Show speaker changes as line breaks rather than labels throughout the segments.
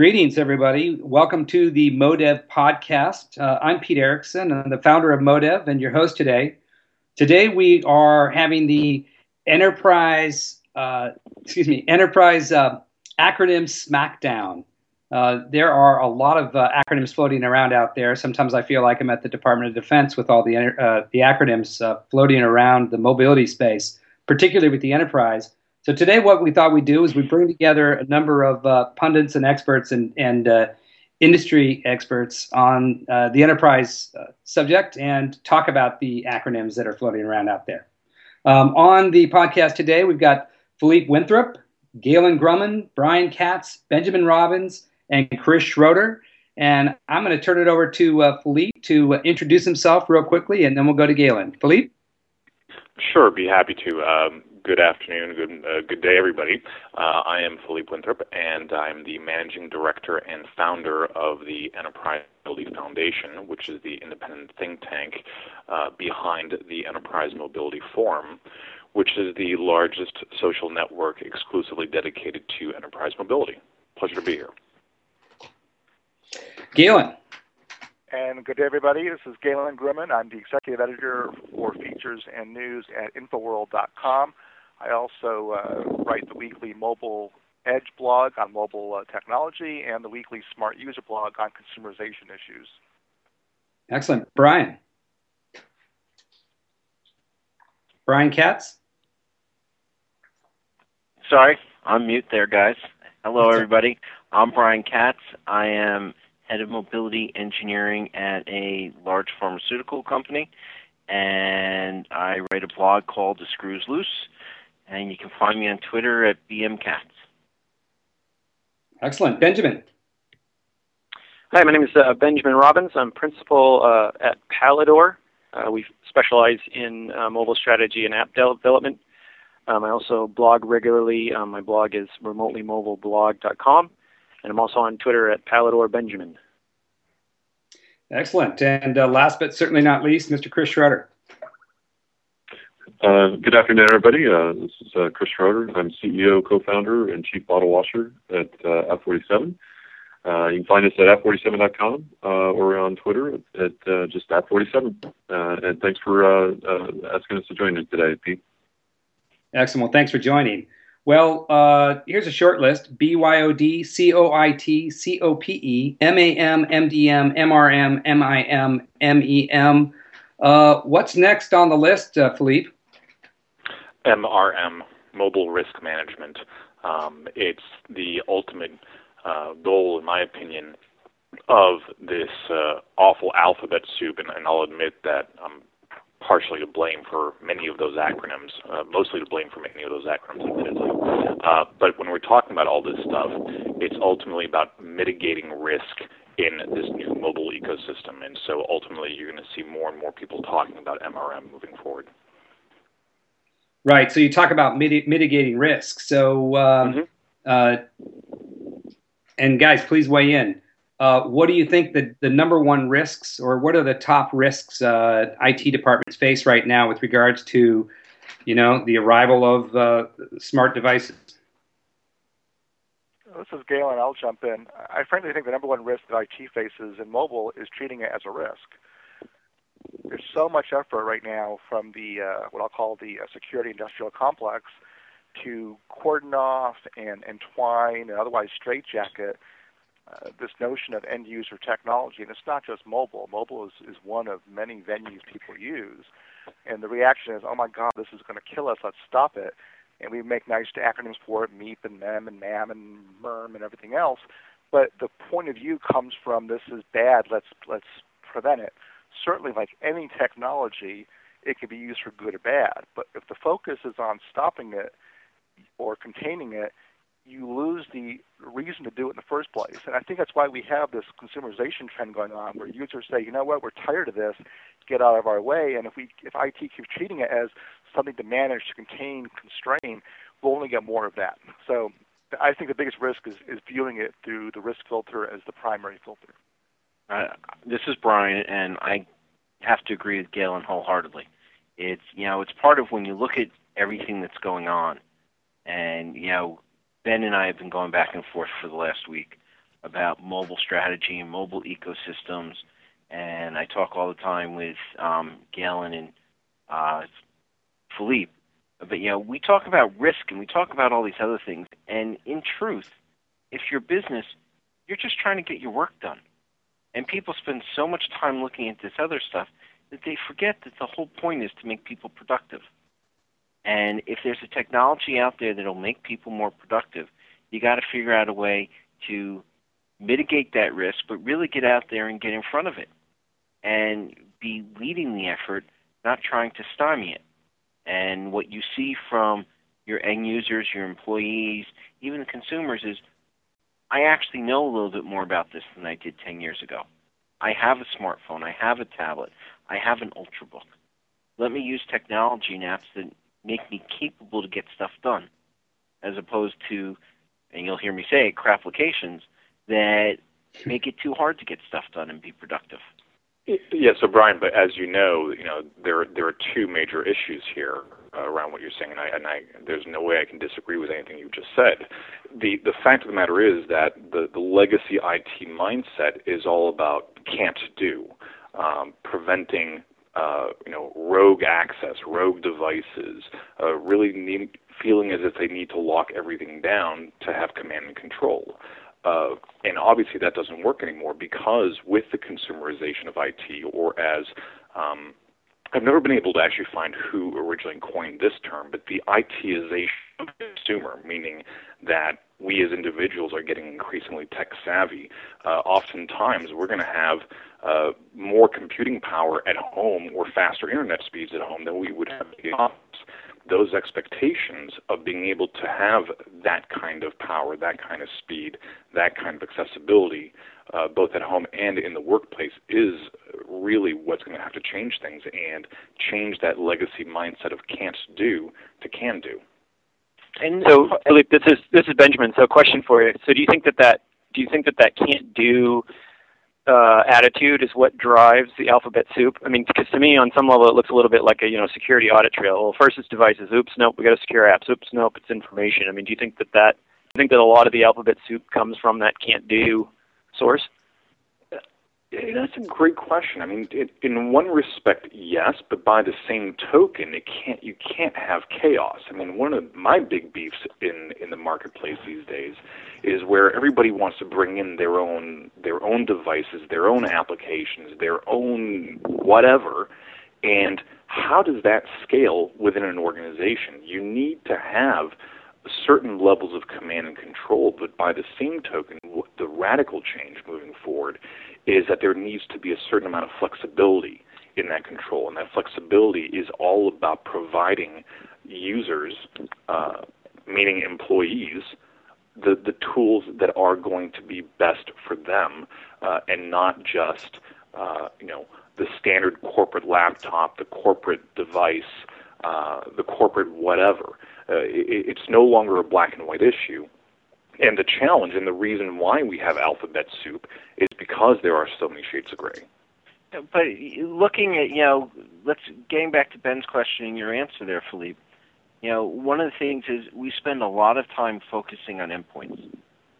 Greetings, everybody. Welcome to the Modev podcast. Uh, I'm Pete Erickson. I'm the founder of Modev and your host today. Today we are having the enterprise, uh, excuse me, enterprise uh, acronym SmackDown. Uh, there are a lot of uh, acronyms floating around out there. Sometimes I feel like I'm at the Department of Defense with all the uh, the acronyms floating around the mobility space, particularly with the enterprise. So today, what we thought we'd do is we bring together a number of uh, pundits and experts and, and uh, industry experts on uh, the enterprise uh, subject and talk about the acronyms that are floating around out there. Um, on the podcast today, we've got Philippe Winthrop, Galen Gruman, Brian Katz, Benjamin Robbins, and Chris Schroeder. And I'm going to turn it over to uh, Philippe to uh, introduce himself real quickly, and then we'll go to Galen. Philippe?
Sure, be happy to. Um, good afternoon, good uh, good day, everybody. Uh, I am Philippe Winthrop, and I'm the managing director and founder of the Enterprise Mobility Foundation, which is the independent think tank uh, behind the Enterprise Mobility Forum, which is the largest social network exclusively dedicated to enterprise mobility. Pleasure to be here.
Galen.
And good day, everybody. This is Galen Gruman. I'm the executive editor for features and news at Infoworld.com. I also uh, write the weekly Mobile Edge blog on mobile uh, technology and the weekly Smart User blog on consumerization issues.
Excellent. Brian. Brian Katz.
Sorry, I'm mute there, guys. Hello, everybody. I'm Brian Katz. I am head of mobility engineering at a large pharmaceutical company, and I write a blog called The Screws Loose and you can find me on Twitter at bmkatz.
Excellent. Benjamin.
Hi, my name is uh, Benjamin Robbins. I'm principal uh, at Palador. Uh, we specialize in uh, mobile strategy and app development. Um, I also blog regularly. Um, my blog is remotelymobile.blog.com, and I'm also on Twitter at Palador Benjamin.
Excellent. And uh, last but certainly not least, Mr. Chris Schroeder.
Uh, good afternoon, everybody. Uh, this is uh, Chris Schroeder. I'm CEO, co-founder, and chief bottle washer at uh, F47. Uh, you can find us at f47.com uh, or on Twitter at, at just f47. and thanks for asking us to join us today, Pete.
Excellent. Well, thanks for joining. Well, here's a short list: B Y O D C O I T C O P E M A M M D M M R M M I M M E M. What's next on the list, Philippe?
MRM, Mobile Risk Management. Um, it's the ultimate uh, goal, in my opinion, of this uh, awful alphabet soup, and, and, I'll admit that I'm partially to blame for many of those acronyms, uh, mostly to blame for many of those acronyms, admittedly. Uh, but when we're talking about all this stuff, it's ultimately about mitigating risk in this new mobile ecosystem, and so ultimately you're going to see more and more people talking about MRM moving forward.
Right. So you talk about mitigating risk. So, um, mm-hmm. uh, and guys, please weigh in. Uh, what do you think the, the number one risks, or what are the top risks uh, IT departments face right now with regards to, you know, the arrival of uh, smart devices?
This is Galen. I'll jump in. I frankly think the number one risk that IT faces in mobile is treating it as a risk there's so much effort right now from the uh, what I'll call the uh, security industrial complex to cordon off and entwine and otherwise straitjacket uh, this notion of end user technology. And it's not just mobile. Mobile is, is one of many venues people use. And the reaction is, oh my God, this is going to kill us. Let's stop it. And we make nice acronyms for it, MEAP and MEM and MAM and MERM and everything else. But the point of view comes from this is bad. Let's let's prevent it certainly like any technology, it can be used for good or bad. But if the focus is on stopping it or containing it, you lose the reason to do it in the first place. And I think that's why we have this consumerization trend going on where users say, you know what, we're tired of this, get out of our way. And if we if IT keeps treating it as something to manage, to contain, constrain, we'll only get more of that. So I think the biggest risk is, is viewing it through the risk filter as the primary filter.
This is Brian, and I have to agree with Galen wholeheartedly. It's you know it's part of when you look at everything that's going on, and you know Ben and I have been going back and forth for the last week about mobile strategy and mobile ecosystems. And I talk all the time with um, Galen and uh, Philippe. But you know, we talk about risk and we talk about all these other things. And in truth, if your business, you're just trying to get your work done. And people spend so much time looking at this other stuff that they forget that the whole point is to make people productive. And if there's a technology out there that'll make people more productive, you got to figure out a way to mitigate that risk, but really get out there and get in front of it and be leading the effort, not trying to stymie it. And what you see from your end users, your employees, even the consumers is I actually know a little bit more about this than I did 10 years ago. I have a smartphone, I have a tablet, I have an Ultrabook. Let me use technology and apps that make me capable to get stuff done, as opposed to, and you'll hear me say crap applications that make it too hard to get stuff done and be productive.
Yeah, so Brian, but as you know, you know there there are two major issues here around what you're saying, and I and I there's no way I can disagree with anything you've just said. The the fact of the matter is that the the legacy IT mindset is all about can't do, um, preventing uh, you know rogue access, rogue devices, uh, really need, feeling as if they need to lock everything down to have command and control. Uh, and obviously that doesn't work anymore because with the consumerization of IT, or as um, I've never been able to actually find who originally coined this term, but the ITization of the consumer, meaning that we as individuals are getting increasingly tech savvy. Uh, oftentimes, we're going to have uh, more computing power at home or faster internet speeds at home than we would have in the office those expectations of being able to have that kind of power, that kind of speed, that kind of accessibility, uh, both at home and in the workplace, is really what's going to have to change things and change that legacy mindset of can't do to can do.
And so, Philippe, this is this is Benjamin. So, question for you. So, do you think that that do you think that that can't do uh, attitude is what drives the alphabet soup. I mean, because to me, on some level, it looks a little bit like a you know security audit trail. Well, first it's devices. Oops, nope, we got to secure apps. Oops, nope, it's information. I mean, do you think that that I think that a lot of the alphabet soup comes from that can't do source?
That's a great question. I mean, it, in one respect, yes, but by the same token, it can't. You can't have chaos. I mean, one of my big beefs in in the marketplace these days is where everybody wants to bring in their own their own devices, their own applications, their own whatever, and how does that scale within an organization? You need to have certain levels of command and control, but by the same token, the radical change moving forward is that there needs to be a certain amount of flexibility in that control, and that flexibility is all about providing users, uh, meaning employees, the, the tools that are going to be best for them, uh, and not just uh, you know the standard corporate laptop, the corporate device, uh, the corporate whatever. Uh, it, it's no longer a black and white issue. And the challenge and the reason why we have alphabet soup is because there are so many shades of gray.
But looking at, you know, let's getting back to Ben's question and your answer there, Philippe. You know, one of the things is we spend a lot of time focusing on endpoints.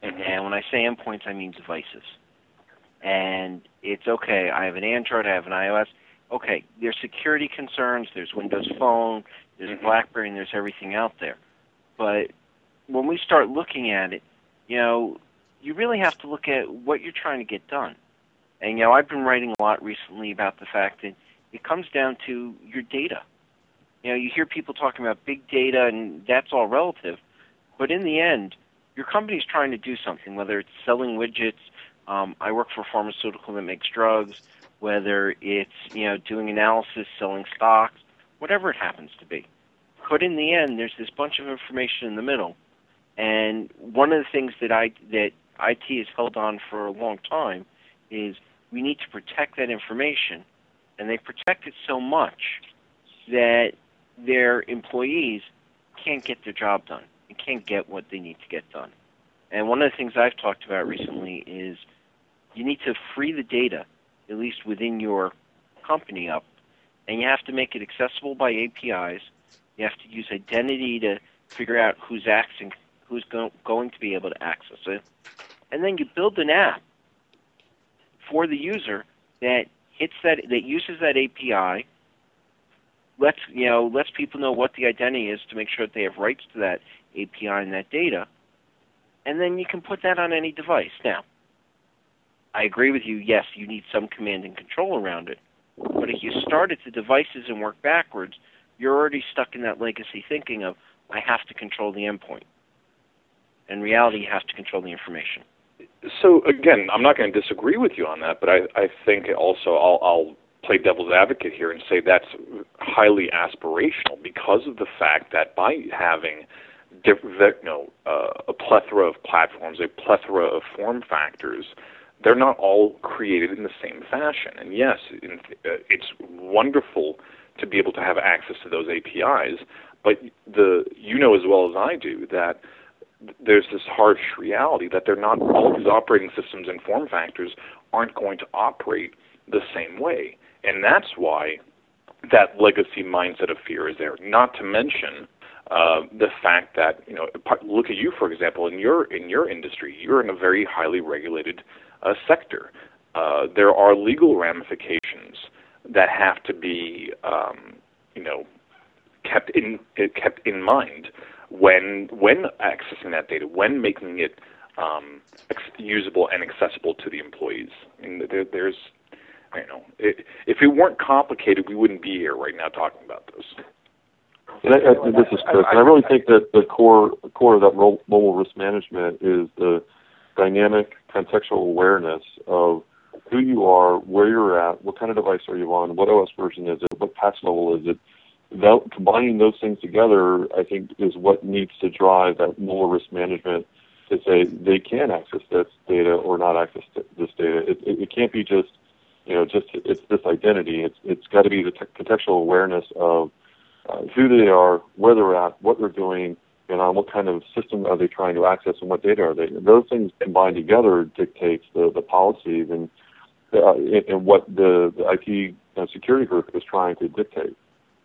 And when I say endpoints, I mean devices. And it's okay, I have an Android, I have an iOS. Okay, there's security concerns, there's Windows Phone, there's mm-hmm. BlackBerry, and there's everything out there. But when we start looking at it, you know, you really have to look at what you're trying to get done. And you know, I've been writing a lot recently about the fact that it comes down to your data. You know, you hear people talking about big data, and that's all relative. But in the end, your company's trying to do something, whether it's selling widgets. Um, I work for a pharmaceutical that makes drugs. Whether it's you know doing analysis, selling stocks, whatever it happens to be. But in the end, there's this bunch of information in the middle and one of the things that I that IT has held on for a long time is we need to protect that information, and they protect it so much that their employees can't get their job done and can't get what they need to get done. And one of the things I've talked about recently is you need to free the data, at least within your company, up, and you have to make it accessible by APIs. You have to use identity to figure out who's accessing who's go- going to be able to access it. and then you build an app for the user that hits that that uses that API, lets you know lets people know what the identity is to make sure that they have rights to that API and that data, and then you can put that on any device. Now, I agree with you. Yes, you need some command and control around it, but if you start at the devices and work backwards, you're already stuck in that legacy thinking of I have to control the endpoint. In reality, you have to control the information.
So again, I'm not going to disagree with you on that, but I, I think also I'll, I'll play devil's advocate here and say that's highly aspirational because of the fact that by having different, you know, uh, a plethora of platforms, a plethora of form factors, they're not all created in the same fashion. And yes, uh, it's wonderful to be able to have access to those APIs, but the you know as well as I do that there's this harsh reality that they're not all these operating systems and form factors aren't going to operate the same way, and that's why that legacy mindset of fear is there. Not to mention uh, the fact that you know, look at you for example in your in your industry, you're in a very highly regulated uh, sector. Uh, there are legal ramifications that have to be um, you know kept in kept in mind when when accessing that data, when making it um, usable and accessible to the employees. And there, there's, you know, it, if it weren't complicated, we wouldn't be here right now talking about this.
And I, I, this is Chris, and I really think that the core core of that mobile risk management is the dynamic contextual awareness of who you are, where you're at, what kind of device are you on, what OS version is it, what patch level is it, that combining those things together, I think, is what needs to drive that more risk management to say they can access this data or not access this data. It, it, it can't be just, you know, just it's this identity. It's it's got to be the contextual awareness of uh, who they are, where they're at, what they're doing, and on what kind of system are they trying to access and what data are they. Those things combined together dictates the the policies and uh, and what the, the IT uh, security group is trying to dictate.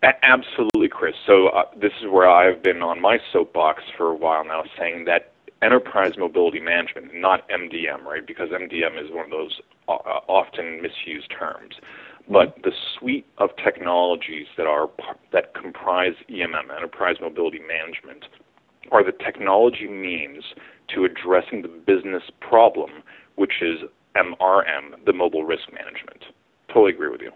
Absolutely, Chris. So uh, this is where I've been on my soapbox for a while now, saying that enterprise mobility management, not MDM, right? Because MDM is one of those uh, often misused terms. But the suite of technologies that are that comprise EMM, enterprise mobility management, are the technology means to addressing the business problem, which is MRM, the mobile risk management. Totally agree with you.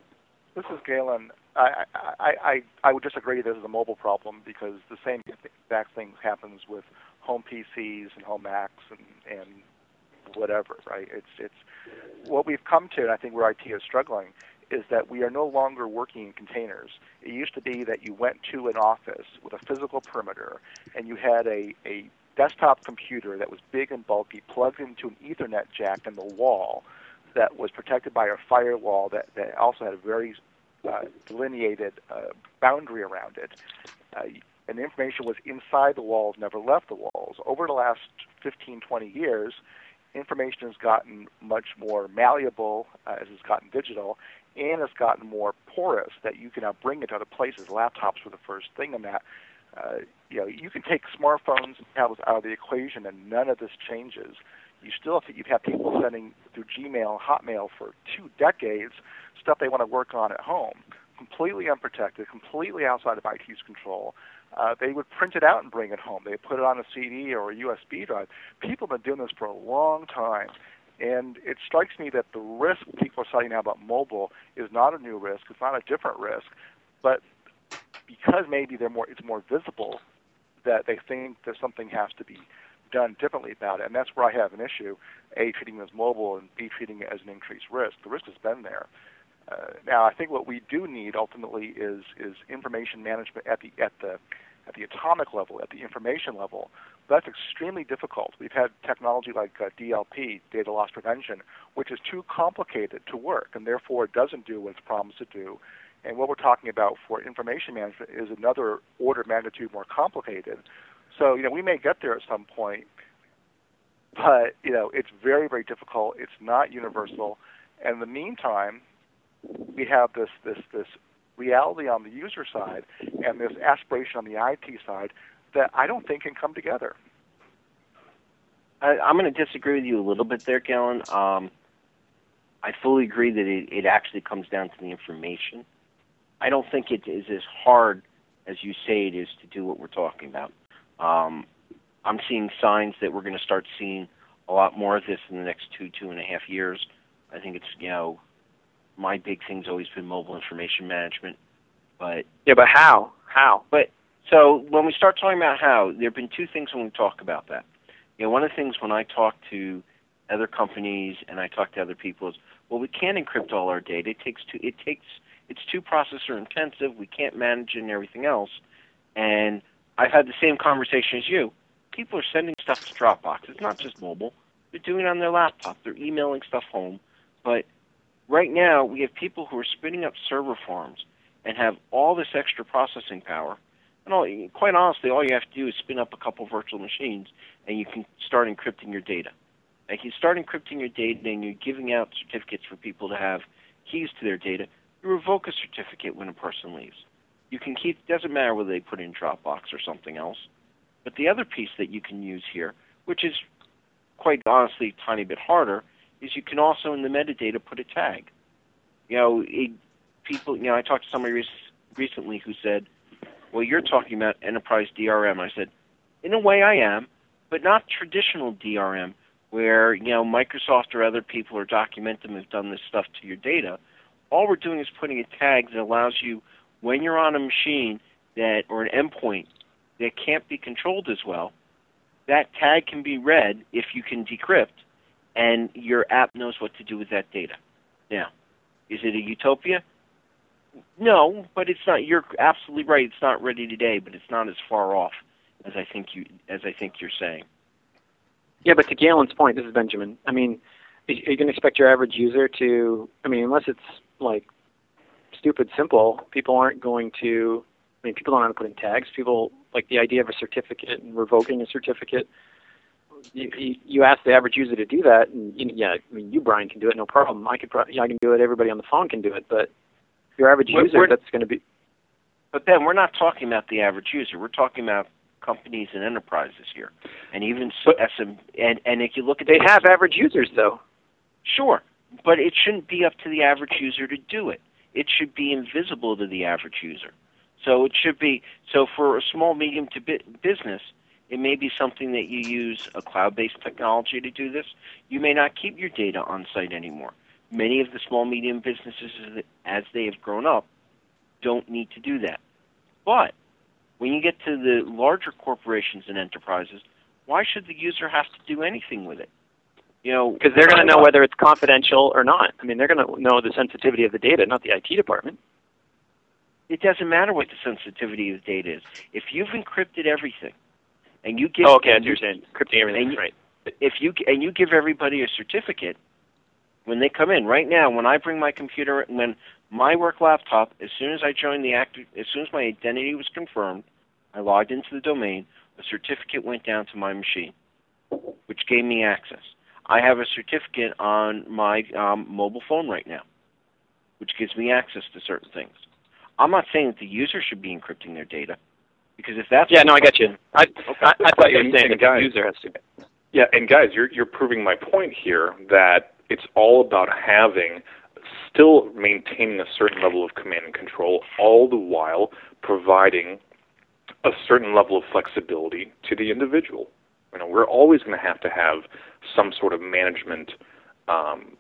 This is Galen. I, I, I, I would disagree this is a mobile problem because the same exact thing happens with home PCs and home Macs and, and whatever, right? It's, it's what we've come to, and I think where IT is struggling, is that we are no longer working in containers. It used to be that you went to an office with a physical perimeter and you had a, a desktop computer that was big and bulky plugged into an Ethernet jack in the wall that was protected by a firewall that, that also had a very uh, delineated uh, boundary around it. Uh, and the information was inside the walls, never left the walls. Over the last 15, 20 years, information has gotten much more malleable uh, as it's gotten digital, and it's gotten more porous that you can now bring it to other places. Laptops were the first thing in that. Uh, you know, you can take smartphones and tablets out of the equation, and none of this changes. You still have to, you've people sending through Gmail, Hotmail for two decades stuff they want to work on at home, completely unprotected, completely outside of IT's control. Uh, they would print it out and bring it home. They put it on a CD or a USB drive. People have been doing this for a long time. And it strikes me that the risk people are citing now about mobile is not a new risk. It's not a different risk, but because maybe they're more, it's more visible that they think that something has to be done differently about it. And that's where I have an issue: a treating it as mobile and b treating it as an increased risk. The risk has been there. Uh, now, I think what we do need ultimately is is information management at the at the at the atomic level, at the information level. That's extremely difficult. We've had technology like uh, DLP, data loss prevention, which is too complicated to work, and therefore it doesn't do what it's promised to do. And what we're talking about for information management is another order of magnitude more complicated. So, you know, we may get there at some point, but you know, it's very, very difficult. It's not universal. And in the meantime, we have this this this reality on the user side and this aspiration on the IT side that I don't think can come together.
I, I'm going to disagree with you a little bit there, Galen. Um, I fully agree that it, it actually comes down to the information. I don't think it is as hard as you say it is to do what we're talking about. Um, I'm seeing signs that we're going to start seeing a lot more of this in the next two, two and a half years. I think it's, you know, my big thing's always been mobile information management. But
yeah, but how? How?
But so when we start talking about how, there have been two things when we talk about that. You know, one of the things when I talk to other companies and I talk to other people is, well, we can't encrypt all our data. It takes two. It takes it's too processor intensive. We can't manage it and everything else. And I've had the same conversation as you. People are sending stuff to Dropbox. It's not just mobile. They're doing it on their laptop. They're emailing stuff home. But right now, we have people who are spinning up server farms and have all this extra processing power. And all, quite honestly, all you have to do is spin up a couple virtual machines, and you can start encrypting your data. Like you start encrypting your data, and you're giving out certificates for people to have keys to their data. You revoke a certificate when a person leaves. You can keep. Doesn't matter whether they put in Dropbox or something else. But the other piece that you can use here, which is quite honestly a tiny bit harder, is you can also in the metadata put a tag. You know, it, people. You know, I talked to somebody recently who said, "Well, you're talking about enterprise DRM." I said, "In a way, I am, but not traditional DRM, where you know Microsoft or other people or Documentum have done this stuff to your data. All we're doing is putting a tag that allows you, when you're on a machine that or an endpoint that can't be controlled as well, that tag can be read if you can decrypt, and your app knows what to do with that data. Now, is it a utopia? No, but it's not. You're absolutely right. It's not ready today, but it's not as far off as I think you as I think you're saying.
Yeah, but to Galen's point, this is Benjamin. I mean, are you going to expect your average user to? I mean, unless it's like stupid simple, people aren't going to. I mean, people don't how to put in tags. People like the idea of a certificate and revoking a certificate. You, you, ask the average user to do that, and you, yeah, I mean, you Brian can do it, no problem. I could, probably, I can do it. Everybody on the phone can do it, but your average
We're-
user,
we're-
that's going to be.
But then we're not talking about the average user. We're talking about companies and enterprises here, and even s- SM. And and if you look at
They
the-
have average users though.
Sure, but it shouldn't be up to the average user to do it. It should be invisible to the average user. So it should be so for a small medium to bi- business, it may be something that you use a cloud-based technology to do this. You may not keep your data on site anymore. Many of the small medium businesses as they have grown up don't need to do that. But when you get to the larger corporations and enterprises, why should the user have to do anything with it? You know,
Because they're going to know whether it's confidential or not. I mean, they're going to know the sensitivity of the data, not the IT department.
it doesn't matter what the sensitivity of the data is. If you've encrypted everything, and you give,
Oh, okay, I
and
you're saying. Encrypting everything,
you-
right.
if you and you give everybody a certificate when they come in right now when i bring my computer when my work laptop as soon as i joined the act as soon as my identity was confirmed i logged into the domain a certificate went down to my machine which gave me access i have a certificate on my um, mobile phone right now which gives me access to certain things i'm not saying that the user should be encrypting their data because if that's
Yeah, no, I got you. I, I, I thought you were saying the
guys-
user has to.
Yeah, and guys, you're you're proving my point here that it's all about having still maintaining a certain level of command and control, all the while providing a certain level of flexibility to the individual. You know, we're always going to have to have some sort of management um,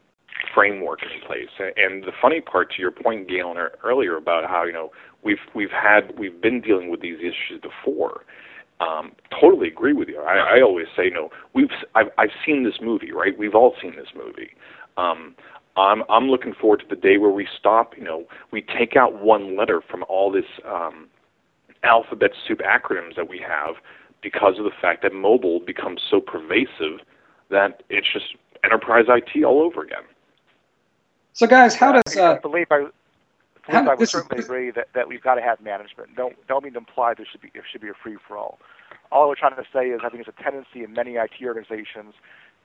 framework in place. And the funny part to your point, Galen, ear- earlier about how you know we've we've had we've been dealing with these issues before. Um, totally agree with you. I, I always say, you know, we've I've, I've seen this movie, right? We've all seen this movie. Um, I'm I'm looking forward to the day where we stop. You know, we take out one letter from all this um, alphabet soup acronyms that we have because of the fact that mobile becomes so pervasive that it's just enterprise IT all over again.
So, guys, how does
I
uh,
believe I, believe I would certainly agree that, that we've got to have management. Don't don't mean to imply there should be there should be a free for all. All we're trying to say is I think it's a tendency in many IT organizations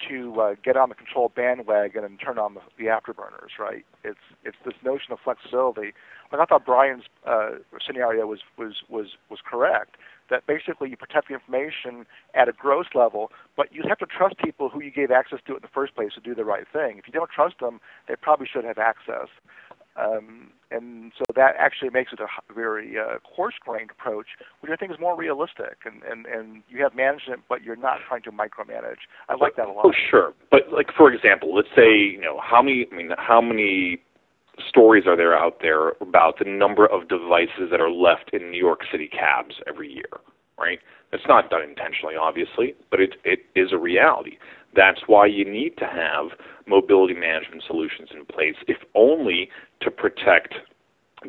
to uh, get on the control bandwagon and turn on the, the afterburners, right? It's it's this notion of flexibility. Like I thought Brian's uh, scenario was was was was correct. That basically you protect the information at a gross level, but you have to trust people who you gave access to it in the first place to do the right thing. If you don't trust them, they probably should have access. Um, and so that actually makes it a very uh, coarse-grained approach, which I think is more realistic. And, and, and you have management, but you're not trying to micromanage. I like that a lot.
Oh, sure. But like for example, let's say you know how many. I mean, how many stories are there out there about the number of devices that are left in New York City cabs every year? Right. It's not done intentionally, obviously, but it it is a reality. That's why you need to have mobility management solutions in place, if only to protect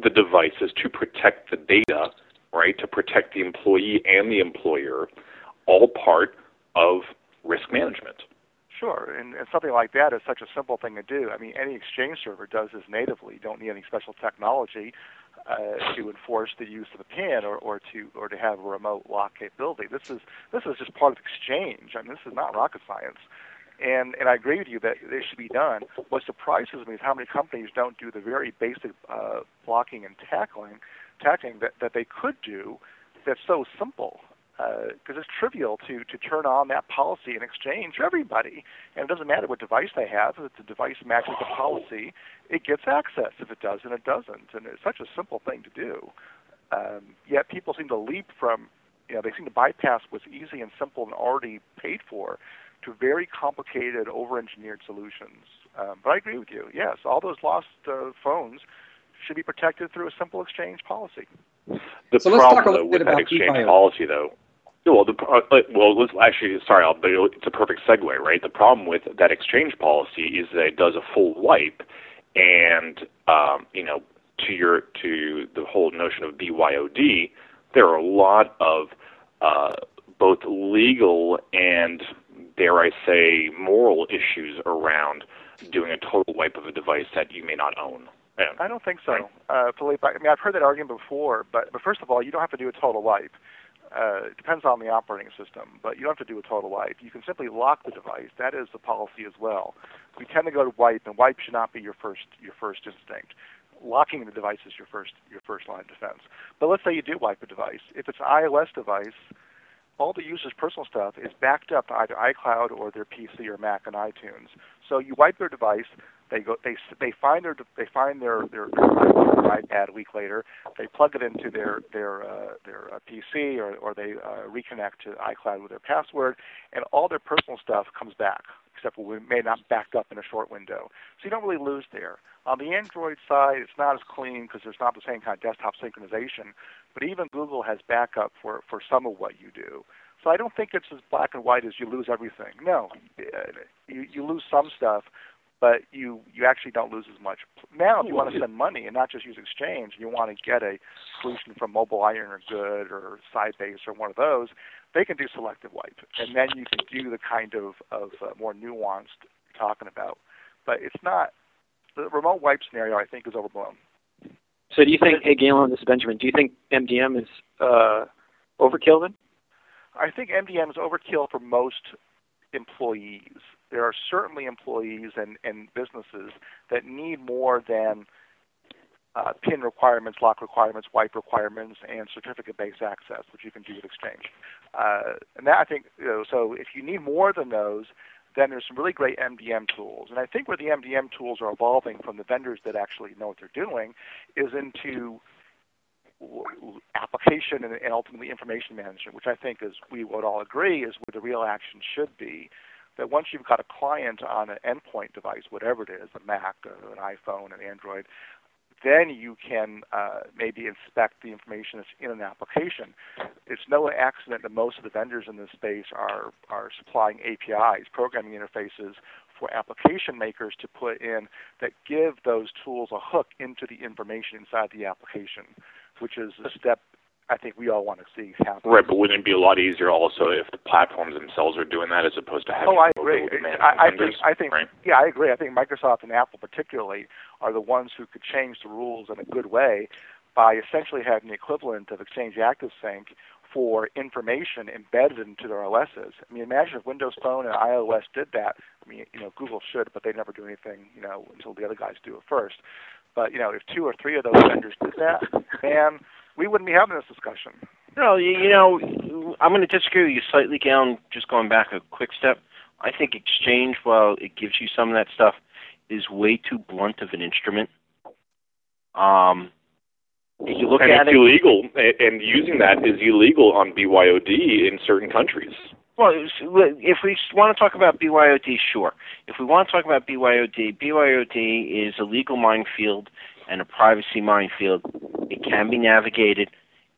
the devices, to protect the data, right, to protect the employee and the employer, all part of risk management.
Sure, and, and something like that is such a simple thing to do. I mean, any Exchange server does this natively. You don't need any special technology uh, to enforce the use of a PIN or, or to or to have a remote lock capability. This is this is just part of Exchange. I mean, this is not rocket science. And and I agree with you that it should be done. What surprises me is how many companies don't do the very basic uh, blocking and tackling, tackling that, that they could do. That's so simple because uh, it's trivial to to turn on that policy in Exchange for everybody, and it doesn't matter what device they have. If the device matches the policy, it gets access. If it doesn't, it doesn't, and it's such a simple thing to do. Um, yet people seem to leap from, you know, they seem to bypass what's easy and simple and already paid for to very complicated, over-engineered solutions. Um, but I agree with you. Yes, all those lost uh, phones should be protected through a simple Exchange policy.
The so problem though, with that Exchange policy, though, well, the, uh, well, let's actually, sorry, I'll, it's a perfect segue, right? The problem with that Exchange policy is that it does a full wipe, and um, you know, to your to the whole notion of BYOD, there are a lot of uh, both legal and dare I say, moral issues around doing a total wipe of a device that you may not own.
Yeah. I don't think so, right. uh, Philippe. I mean, I've heard that argument before, but but first of all, you don't have to do a total wipe. Uh, it depends on the operating system, but you don't have to do a total wipe. You can simply lock the device. That is the policy as well. We tend to go to wipe, and wipe should not be your first your first instinct. Locking the device is your first your first line of defense. But let's say you do wipe a device. If it's an iOS device, all the user's personal stuff is backed up to either iCloud or their PC or Mac and iTunes. So you wipe their device, they go, they they find their they find their their, their iPad a week later. They plug it into their their uh, their uh, PC or or they uh, reconnect to iCloud with their password, and all their personal stuff comes back, except we may not backed up in a short window. So you don't really lose there. On the Android side, it's not as clean because there's not the same kind of desktop synchronization. But even Google has backup for, for some of what you do. So I don't think it's as black and white as you lose everything. No, you, you lose some stuff, but you you actually don't lose as much. Now, if you want to send money and not just use Exchange, you want to get a solution from Mobile Iron or Good or Sybase or one of those, they can do selective wipe, and then you can do the kind of of uh, more nuanced talking about. But it's not the remote wipe scenario. I think is overblown.
So do you think, hey Galen, this is Benjamin, do you think MDM is uh, overkill then?
I think MDM is overkill for most employees. There are certainly employees and, and businesses that need more than uh, PIN requirements, lock requirements, wipe requirements, and certificate-based access, which you can do with Exchange. Uh, and that I think, you know, so if you need more than those, then there's some really great MDM tools. And I think where the MDM tools are evolving from the vendors that actually know what they're doing is into application and, and ultimately information management, which I think is we would all agree is where the real action should be. That once you've got a client on an endpoint device, whatever it is, a Mac, an iPhone, an Android, then you can uh, maybe inspect the information that's in an application. It's no accident that most of the vendors in this space are, are supplying APIs, programming interfaces, for application makers to put in that give those tools a hook into the information inside the application, which is a step I think we all want to see happen.
Right, but wouldn't it be a lot easier also if the platforms themselves are doing that as opposed to having?
Oh, I agree. I, I think. I think.
Right?
Yeah, I agree. I think Microsoft and Apple particularly are the ones who could change the rules in a good way by essentially having the equivalent of Exchange ActiveSync for information embedded into their OSs. I mean, imagine if Windows Phone and iOS did that. I mean, you know, Google should, but they never do anything, you know, until the other guys do it first. But you know, if two or three of those vendors did that, man, we wouldn't be having this discussion.
No, you, you know, I'm going to disagree with you slightly, Galen. Just going back a quick step, I think Exchange, while it gives you some of that stuff, is way too blunt of an instrument. Um, if you look
and
at
it's
it,
illegal, and using that is illegal on BYOD in certain countries.
Well, if we want to talk about BYOD, sure. If we want to talk about BYOD, BYOD is a legal minefield and a privacy minefield. It can be navigated.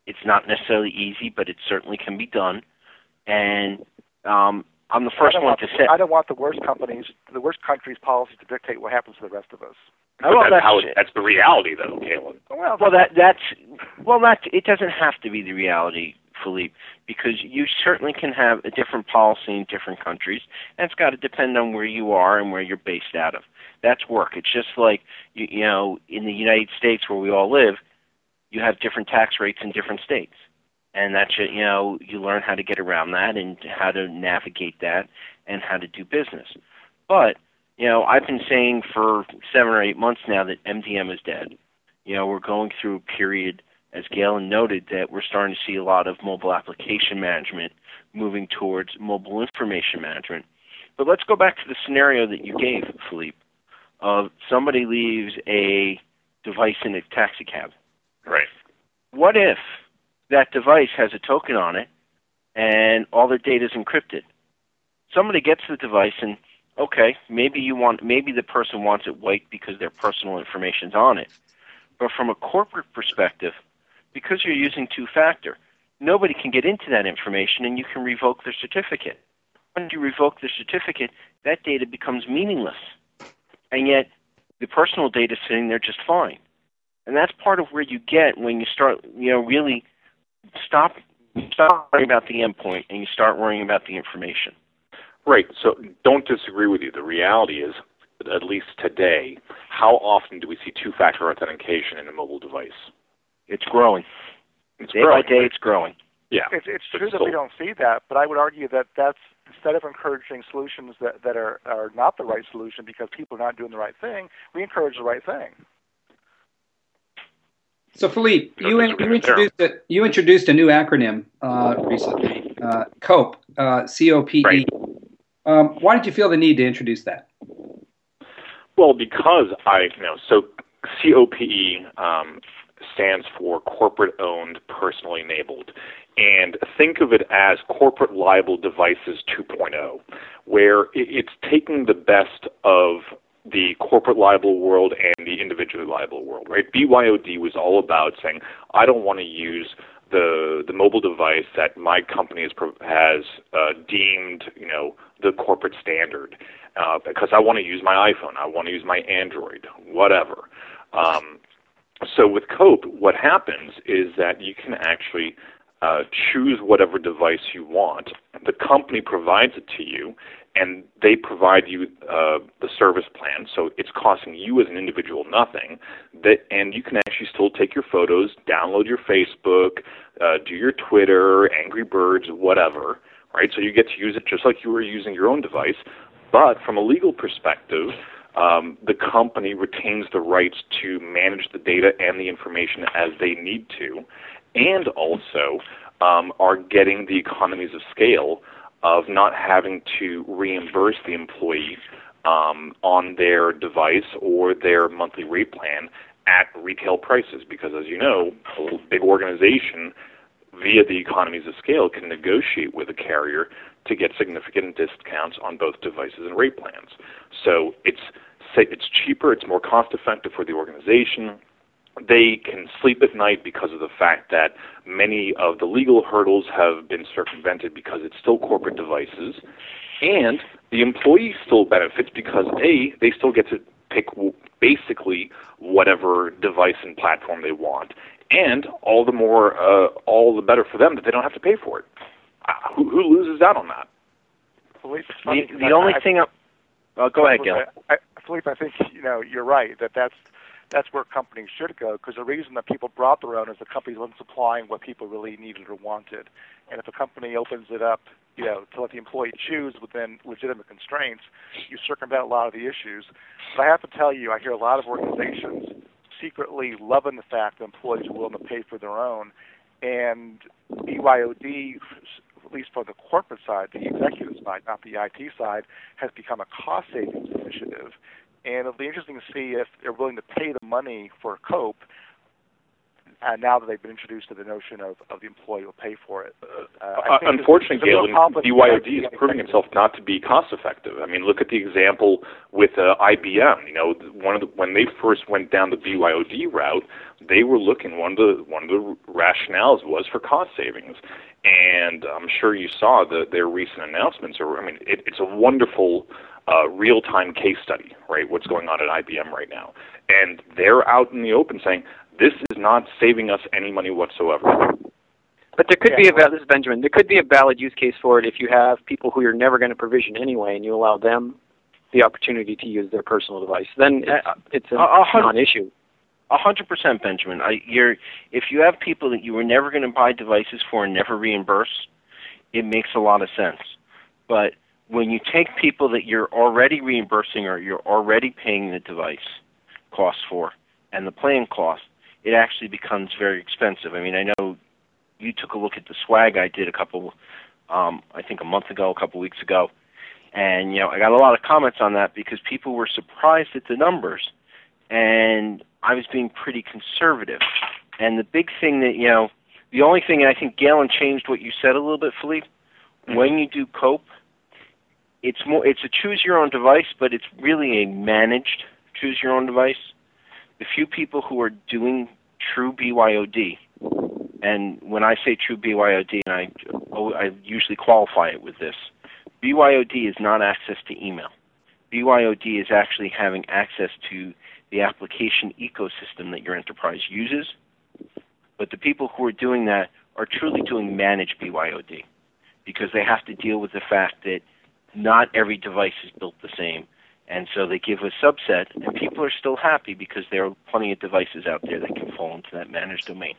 It's not necessarily easy, but it certainly can be done. And um, I'm the first one
want,
to say.
I don't want the worst companies, the worst countries' policy to dictate what happens to the rest of us.
But
well,
that's,
that's,
how it, that's the reality, though, Galen.
Well,
well, that that's well, that it doesn't have to be the reality, Philippe, because you certainly can have a different policy in different countries, and it's got to depend on where you are and where you're based out of. That's work. It's just like you, you know, in the United States where we all live, you have different tax rates in different states, and that's you know you learn how to get around that and how to navigate that and how to do business. But you know, I've been saying for seven or eight months now that MDM is dead. You know, we're going through a period, as Galen noted, that we're starting to see a lot of mobile application management moving towards mobile information management. But let's go back to the scenario that you gave, Philippe, of somebody leaves a device in a taxi cab.
Right.
What if that device has a token on it and all their data is encrypted? Somebody gets the device and okay, maybe you want maybe the person wants it white because their personal information's on it. But from a corporate perspective, because you're using two factor, nobody can get into that information and you can revoke their certificate. When you revoke the certificate, that data becomes meaningless. And yet the personal data is sitting there just fine. And that's part of where you get when you start, you know, really stop stop worrying about the endpoint and you start worrying about the information.
Right. So don't disagree with you. The reality is, at least today, how often do we see two-factor authentication in a mobile device?
It's growing.
It's
day
growing.
by day, it's growing.
Yeah.
It's, it's
But
true that
still-
we don't see that, but I would argue that that's instead of encouraging solutions that, that are, are not the right solution because people are not doing the right thing, we encourage the right thing.
So Philippe,
No
you, you introduced a, you introduced a new acronym uh, recently, uh, COPE, uh, C-O-P-E.
Right.
Um, why did you feel the need to introduce that?
Well, because I, you know, so COPE um, stands for corporate owned, personally enabled. And think of it as corporate liable devices 2.0, where it's taking the best of the corporate liable world and the individually liable world, right? BYOD was all about saying, I don't want to use the the mobile device that my company has has uh, deemed, you know, the corporate standard, uh, because I want to use my iPhone, I want to use my Android, whatever. Um, so with Cope, what happens is that you can actually uh, choose whatever device you want. The company provides it to you, and they provide you uh, the service plan. So it's costing you as an individual nothing. That and you can actually still take your photos, download your Facebook, uh, do your Twitter, Angry Birds, whatever. Right. So you get to use it just like you were using your own device. But from a legal perspective, um, the company retains the rights to manage the data and the information as they need to, and also um, are getting the economies of scale of not having to reimburse the employee um, on their device or their monthly rate plan at retail prices. Because, as you know, a big organization via the economies of scale can negotiate with a carrier to get significant discounts on both devices and rate plans. So it's say it's cheaper, it's more cost effective for the organization. They can sleep at night because of the fact that many of the legal hurdles have been circumvented because it's still corporate devices, and the employee still benefits because a they still get to pick basically whatever device and platform they want, and all the more uh, all the better for them that they don't have to pay for it. Uh, who, who loses out on that?
Philippe, it's
The, the
I-
only
I-
thing. I, oh, go ahead, Gil.
I, I, Philippe, I think you know you're right that that's that's where companies should go because the reason that people brought their own is the company wasn't supplying what people really needed or wanted. And if a company opens it up, you know, to let the employee choose within legitimate constraints, you circumvent a lot of the issues. But I have to tell you, I hear a lot of organizations secretly loving the fact that employees are willing to pay for their own, and BYOD at least for the corporate side, the executive side, not the IT side, has become a cost savings initiative. And it'll be interesting to see if they're willing to pay the money for COPE and now that they've been introduced to the notion of, of the employee will pay for it.
Uh, uh, unfortunately, Galen, BYOD is proving itself not to be cost effective. I mean, look at the example with uh, IBM. You know, one of the, when they first went down the BYOD route, they were looking one of the one of the rationales was for cost savings, and I'm sure you saw the, their recent announcements. Or I mean, it, it's a wonderful uh, real-time case study, right? What's going on at IBM right now, and they're out in the open saying this is not saving us any money whatsoever.
But there could yeah. be a valid, this is Benjamin. There could be a valid use case for it if you have people who you're never going to provision anyway, and you allow them the opportunity to use their personal device. Then it's, it's a, a, a non-issue.
A hundred percent, Benjamin. I, you're if you have people that you were never going to buy devices for and never reimburse, it makes a lot of sense. But when you take people that you're already reimbursing or you're already paying the device cost for and the plan cost, it actually becomes very expensive. I mean, I know you took a look at the swag I did a couple, um, I think a month ago, a couple weeks ago, and you know I got a lot of comments on that because people were surprised at the numbers, and I was being pretty conservative. And the big thing that you know, the only thing I think Galen changed what you said a little bit, Philippe. Mm-hmm. When you do COPE, it's more it's a choose your own device, but it's really a managed choose your own device. The few people who are doing true BYOD. And when I say true BYOD, and I, oh, I usually qualify it with this, BYOD is not access to email. BYOD is actually having access to the application ecosystem that your enterprise uses. But the people who are doing that are truly doing managed BYOD because they have to deal with the fact that not every device is built the same and so they give a subset, and people are still happy because there are plenty of devices out there that can fall into that managed domain.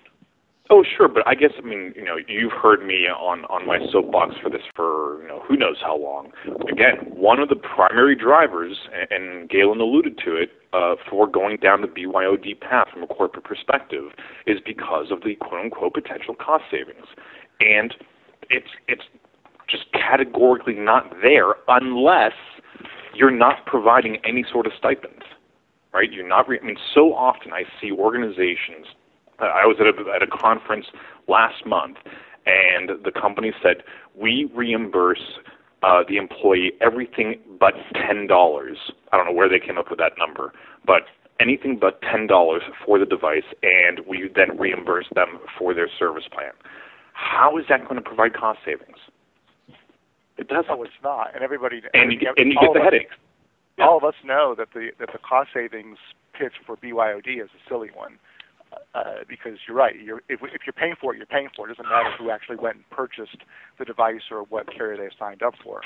Oh, sure, but I guess I mean you know you've heard me on on my soapbox for this for you know who knows how long. Again, one of the primary drivers, and Galen alluded to it, uh, for going down the BYOD path from a corporate perspective, is because of the quote unquote potential cost savings, and it's it's just categorically not there unless you're not providing any sort of stipends, right? You're not. Re- I mean, so often I see organizations. I was at a, at a conference last month, and the company said we reimburse uh, the employee everything but ten dollars. I don't know where they came up with that number, but anything but ten dollars for the device, and we then reimburse them for their service plan. How is that going to provide cost savings?
It doesn't. No, it's not. And everybody
and you, and you get the headaches.
Yeah. All of us know that the that the cost savings pitch for BYOD is a silly one. Uh, because you're right. You're, if, if you're paying for it, you're paying for it. It doesn't matter who actually went and purchased the device or what carrier they signed up for.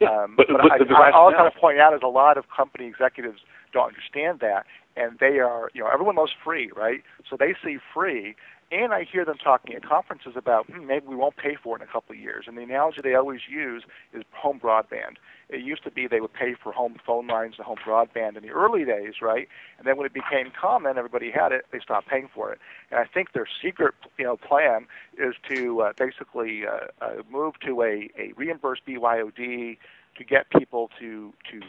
Yeah, um, but, but, but I, the
I, all I'm trying to point out is a lot of company executives don't understand that, and they are, you know, everyone loves free, right? So they see free, and I hear them talking at conferences about hmm, maybe we won't pay for it in a couple of years. And the analogy they always use is home broadband. It used to be they would pay for home phone lines and home broadband in the early days, right? And then when it became common, everybody had it. They stopped paying for it. And I think their secret, you know, plan is to uh, basically uh, uh, move to a, a reimbursed BYOD to get people to to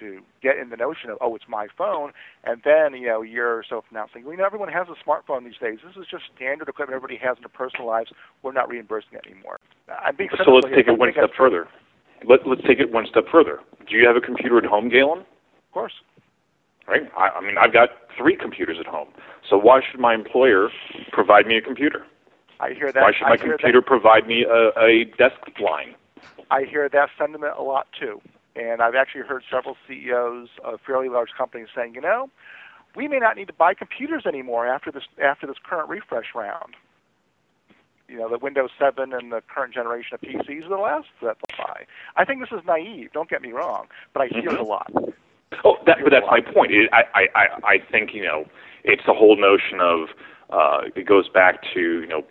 to get in the notion of oh it's my phone and then you know a year or so from now saying well you know everyone has a smartphone these days. This is just standard equipment everybody has in their personal lives. We're not reimbursing it anymore. I'm being
so let's take it one step further. Let, let's take it one step further. Do you have a computer at home Galen?
Of course.
Right. I, I mean I've got three computers at home. So why should my employer provide me a computer?
I hear that.
Why should my computer
that.
provide me a, a desk line?
I hear that sentiment a lot too. And I've actually heard several CEOs of fairly large companies saying, you know, we may not need to buy computers anymore after this after this current refresh round. You know, the Windows 7 and the current generation of PCs are the last that they'll buy. I think this is naive. Don't get me wrong, but I hear it a lot.
Oh, that, but that's my point. It, I, I, I think you know, it's the whole notion of uh, it goes back to you know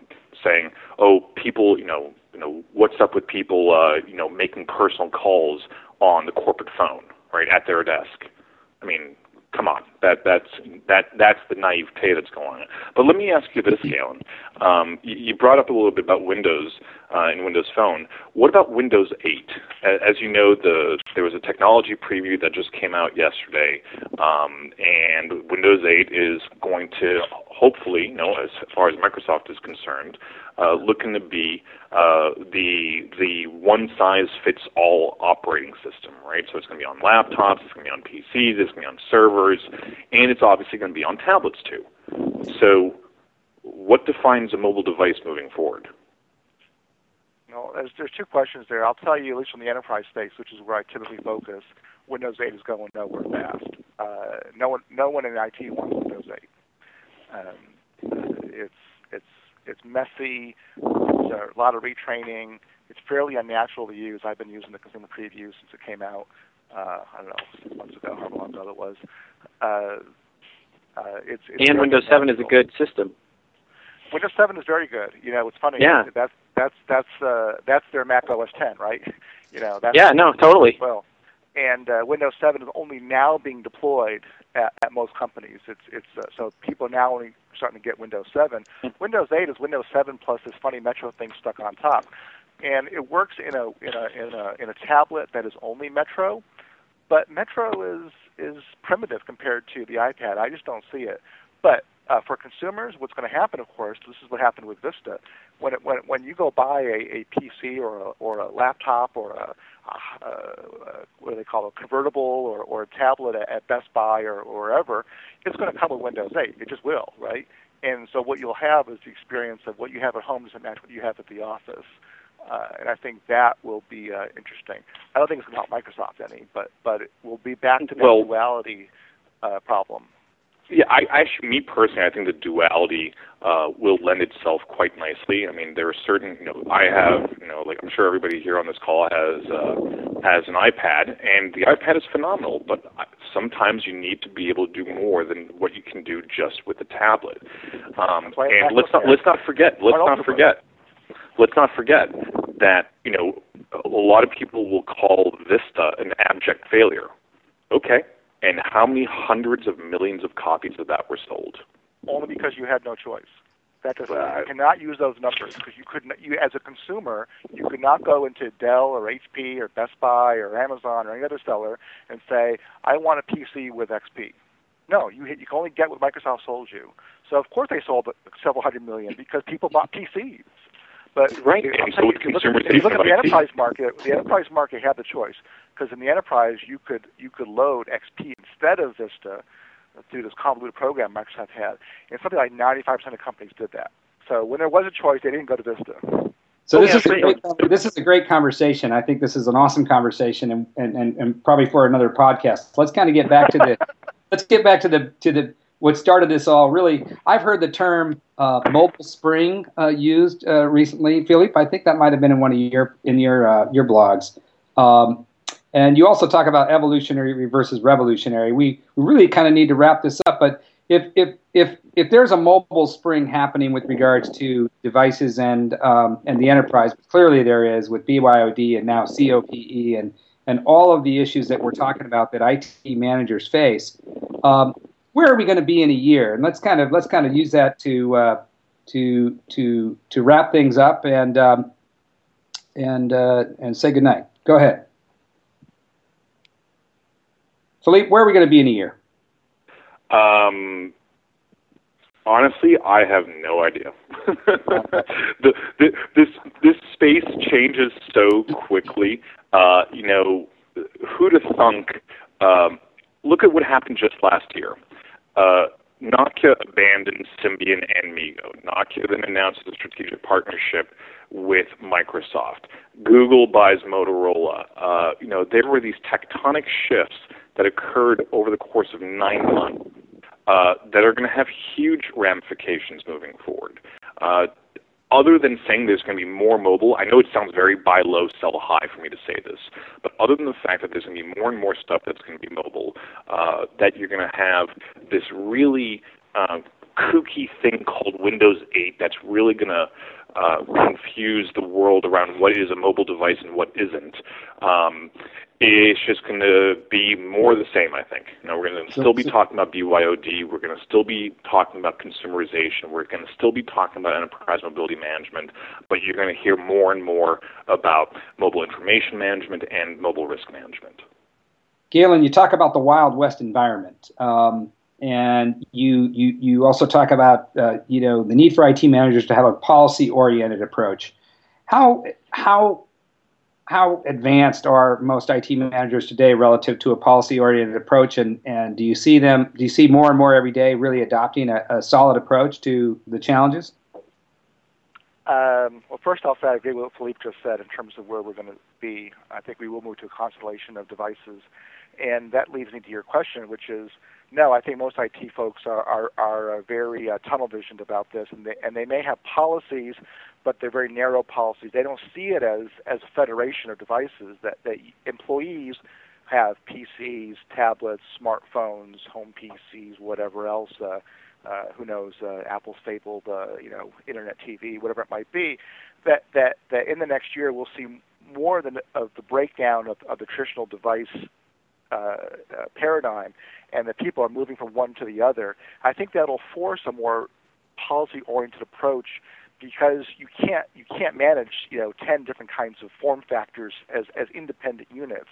saying, oh, people, you know, you know, what's up with people, uh, you know, making personal calls on the corporate phone, right, at their desk. I mean, come on, that that's that that's the naivete that's going on. But let me ask you this, Galen. Um, you, you brought up a little bit about Windows uh, and Windows Phone. What about Windows 8? As you know, the there was a technology preview that just came out yesterday, um, and Windows 8 is going to hopefully, you know, as far as Microsoft is concerned, uh, looking to be uh, the the one size fits all operating system, right? So it's going to be on laptops, it's going to be on PCs, it's going to be on servers, and it's obviously going to be on tablets too. So, what defines a mobile device moving forward?
No, there's, there's two questions there. I'll tell you, at least from the enterprise space, which is where I typically focus, Windows 8 is going nowhere fast. Uh, no one, no one in IT wants Windows 8. Um, it's it's it's messy. It's a lot of retraining. It's fairly unnatural to use. I've been using the consumer preview since it came out. Uh, I don't know, six months ago, however long ago it was. Uh, uh, it's, it's
and Windows 7 is a good system.
Windows 7 is very good. You know, it's funny.
Yeah.
That's that's that's uh, that's their Mac OS 10, right? You know. That's
yeah. No. Totally.
Well, and uh, Windows 7 is only now being deployed at, at most companies. It's it's uh, so people now only starting to get Windows 7.
Hmm.
Windows 8 is Windows 7 plus this funny Metro thing stuck on top, and it works in a in a in a in a tablet that is only Metro, but Metro is is primitive compared to the iPad. I just don't see it. But uh, for consumers, what's going to happen, of course, this is what happened with Vista. When it, when when you go buy a, a PC or a, or a laptop or a, a, a what do they call it, a convertible or, or a tablet at, at Best Buy or, or wherever, it's going to come with Windows 8. It just will, right? And so what you'll have is the experience of what you have at home doesn't match what you have at the office. Uh, and I think that will be uh, interesting. I don't think it's going to help Microsoft any, but but it will be back to the
Well-
duality uh, problem.
Yeah, I actually, me personally, I think the duality uh, will lend itself quite nicely. I mean, there are certain, you know, I have, you know, like I'm sure everybody here on this call has uh, has an iPad, and the iPad is phenomenal. But sometimes you need to be able to do more than what you can do just with the tablet. Um, and let's not let's not forget let's not forget let's not forget that you know a lot of people will call Vista an abject failure. Okay, and how many hundreds of millions of copies of that were sold?
only because you had no choice. That doesn't.
Right.
You cannot use those numbers because you could not. You as a consumer, you could not go into Dell or HP or Best Buy or Amazon or any other seller and say, "I want a PC with XP." No, you you can only get what Microsoft sold you. So of course they sold several hundred million because people bought PCs. But
Right, and so
telling you, if you look
consumers,
at, if you look at the enterprise market, the enterprise market had the choice because in the enterprise you could you could load XP instead of Vista through this convoluted program Microsoft had, and something like 95% of companies did that. So when there was a choice, they didn't go to Vista.
So this
yeah,
is a
great.
great, this is a great conversation. I think this is an awesome conversation, and, and, and, and probably for another podcast. Let's kind of get back to the let's get back to the to the what started this all. Really, I've heard the term uh, mobile spring uh, used uh, recently. Philippe, I think that might have been in one of your in your uh, your blogs. Um, and you also talk about evolutionary versus revolutionary. We, we really kind of need to wrap this up. But if if if if there's a mobile spring happening with regards to devices and um, and the enterprise, clearly there is with BYOD and now COPE and and all of the issues that we're talking about that IT managers face. Um, where are we going to be in a year? And let's kind of let's kind of use that to uh, to to to wrap things up and um, and uh, and say goodnight. Go ahead. Philippe, where are we going to be in a year?
Um, honestly, I have no idea. the, the, this this space changes so quickly. Uh, you know, who'd have thunk? Um, look at what happened just last year. Uh, Nokia abandoned Symbian and MeeGo. Nokia then announced a strategic partnership with Microsoft. Google buys Motorola. Uh, you know, there were these tectonic shifts that occurred over the course of nine months uh, that are going to have huge ramifications moving forward. Uh,
other than saying there's going to be more mobile, I know it sounds very buy low, sell high for me to say this, but other than the fact that there's going to be more and more stuff that's going to be mobile, uh, that you're going to have this really uh, kooky thing called Windows 8 that's really going to uh, confuse the world around what is a mobile device and what isn't. Um, it's just going to be more the same, I think. You know, we're going to still be talking about BYOD. We're going to still be talking about consumerization. We're going to still be talking about enterprise mobility management, but you're going to hear more and more about mobile information management and mobile risk management.
Galen, you talk about the Wild West environment. Um, and you you you also talk about uh, you know the need for IT managers to have a policy oriented approach. How how how advanced are most IT managers today relative to a policy oriented approach and, and do you see them do you see more and more every day really adopting a, a solid approach to the challenges?
Um, well, first off, I agree with what Philippe just said in terms of where we're going to be. I think we will move to a constellation of devices, and that leads me to your question, which is no, I think most IT folks are are, are very uh, tunnel visioned about this, and they and they may have policies, but they're very narrow policies. They don't see it as as a federation of devices that that employees have PCs, tablets, smartphones, home PCs, whatever else. Uh, uh, who knows? Uh, Apple's fabled, uh, you know, internet TV, whatever it might be. That that that in the next year we'll see more than of the breakdown of, of the traditional device uh, uh, paradigm, and that people are moving from one to the other, I think that'll force a more policy-oriented approach because you can't you can't manage you know ten different kinds of form factors as as independent units.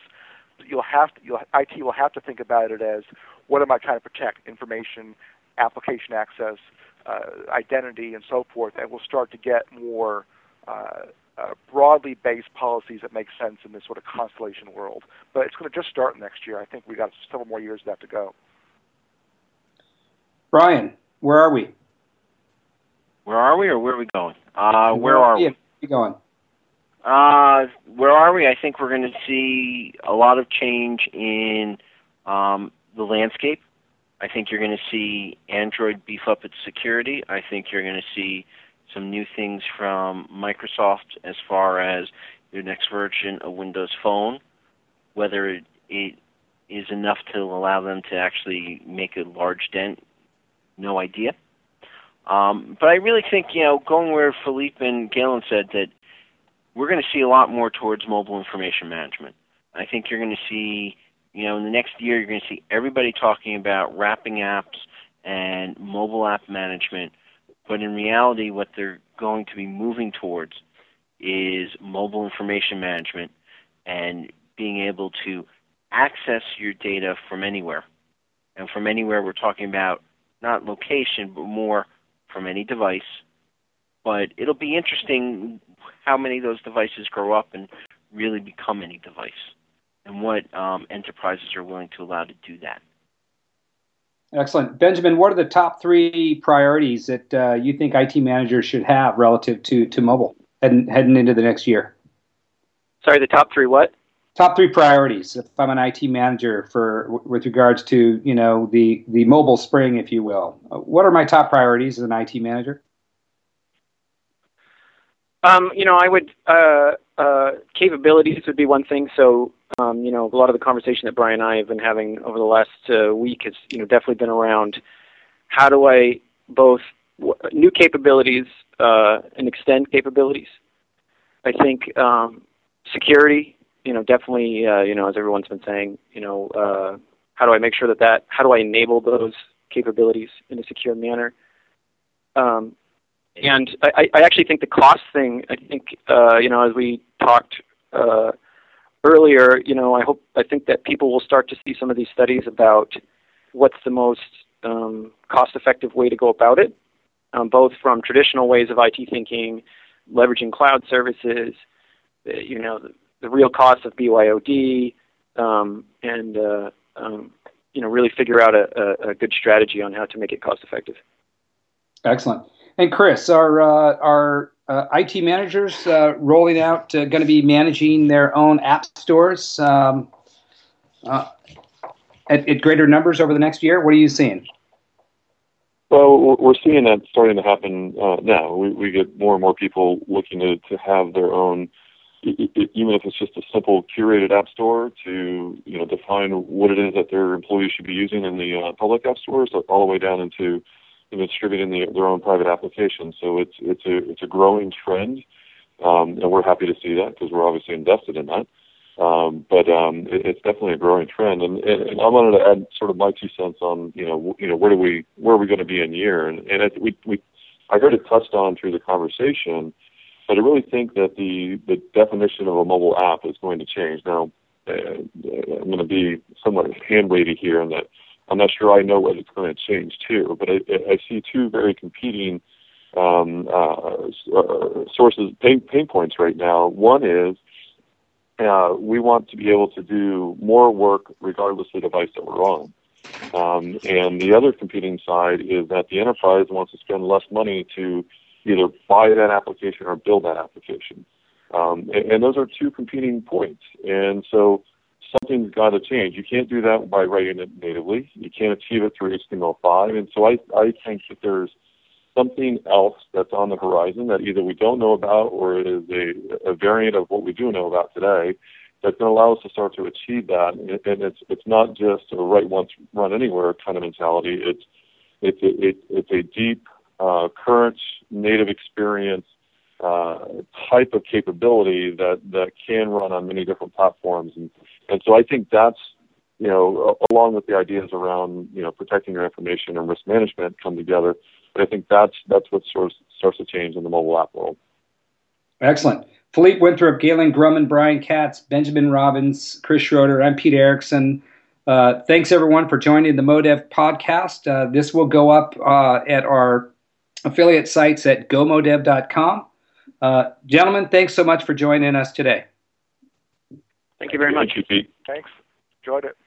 You'll have to, you'll, IT will have to think about it as what am I trying to protect? Information, application access, uh, identity, and so forth, and we'll start to get more uh, uh, broadly based policies that make sense in this sort of constellation world. But it's going to just start next year. I think we've got several more years left to go.
Brian, where are we?
Where are we, or where are we going? Uh, where, are we?
we going?
Uh, where are we? I think we're going to see a lot of change in um, the landscape. I think you're going to see Android beef up its security. I think you're going to see some new things from Microsoft as far as their next version of Windows Phone, whether it, it is enough to allow them to actually make a large dent, no idea. Um, but I really think, you know, going where Philippe and Galen said that we're going to see a lot more towards mobile information management. I think you're going to see, you know, in the next year, you're going to see everybody talking about wrapping apps and mobile app management – but in reality, what they're going to be moving towards is mobile information management and being able to access your data from anywhere. And from anywhere, we're talking about not location, but more from any device. But it'll be interesting how many of those devices grow up and really become any device, and what um, enterprises are willing to allow to do that.
Excellent. Benjamin, what are the top three priorities that uh, you think IT managers should have relative to, to mobile heading, heading into the next year?
Sorry, the top three what?
Top three priorities. If I'm an IT manager for with regards to you know the the mobile spring, if you will, what are my top priorities as an IT manager?
Um, you know, I would uh, uh, capabilities would be one thing. So um, you know, a lot of the conversation that Brian and I have been having over the last uh, week has, you know, definitely been around how do I both w- new capabilities uh, and extend capabilities. I think um, security, you know, definitely, uh, you know, as everyone's been saying, you know, uh, how do I make sure that that, how do I enable those capabilities in a secure manner? Um, and I, I actually think the cost thing, I think, uh, you know, as we talked uh, earlier, you know, I hope I think that people will start to see some of these studies about what's the most um, cost-effective way to go about it, um, both from traditional ways of IT thinking, leveraging cloud services, you know, the, the, real cost of BYOD, um, and uh, um, you know, really figure out a, a, a, good strategy on how to make it cost-effective.
Excellent. And Chris, our uh, our uh, IT managers uh, rolling out uh, going to be managing their own app stores um, uh, at, at, greater numbers over the next year? What are you seeing?
Well, we're seeing that starting to happen uh, now. We, we get more and more people looking to, to have their own, even if it's just a simple curated app store, to you know define what it is that their employees should be using in the uh, public app stores, all the way down into you know, distributing the, their own private applications. So it's it's a it's a growing trend, um, and we're happy to see that because we're obviously invested in that. Um, but um, it, it's definitely a growing trend, and, and, I wanted to add sort of my two cents on you know you know where do we where are we going to be in year, and, and it, we we I heard it touched on through the conversation, but I really think that the the definition of a mobile app is going to change. Now, uh, I'm going to be somewhat hand wavy here in that I'm not sure I know what it's going to change too, but I, I see two very competing um, uh, uh, sources pain, pain points right now. One is uh, we want to be able to do more work regardless of the device that we're on. Um, and the other competing side is that the enterprise wants to spend less money to either buy that application or build that application. Um, and, and those are two competing points. And so something's got to change. You can't do that by writing it natively. You can't achieve it through HTML5. And so I, I think that there's something else that's on the horizon that either we don't know about or is a, a variant of what we do know about today that's going to allow us to start to achieve that. And it's it's not just a write once, run anywhere kind of mentality. It's it's a, it, it's a deep, uh, current native experience uh, type of capability that that can run on many different platforms. And and so I think that's you know along with the ideas around you know protecting your information and risk management come together but I think that's that's what sort of starts to change in the mobile app world.
Excellent. Philippe Winthrop, Galen Gruman, Brian Katz, Benjamin Robbins, Chris Schroeder. I'm Pete Erickson. Uh, thanks everyone for joining the Modev podcast. Uh, this will go up uh, at our affiliate sites at gomodev.com. Uh, gentlemen, thanks so much for joining us today.
Thank you very much.
Thank you, Pete.
Thanks. Enjoyed it.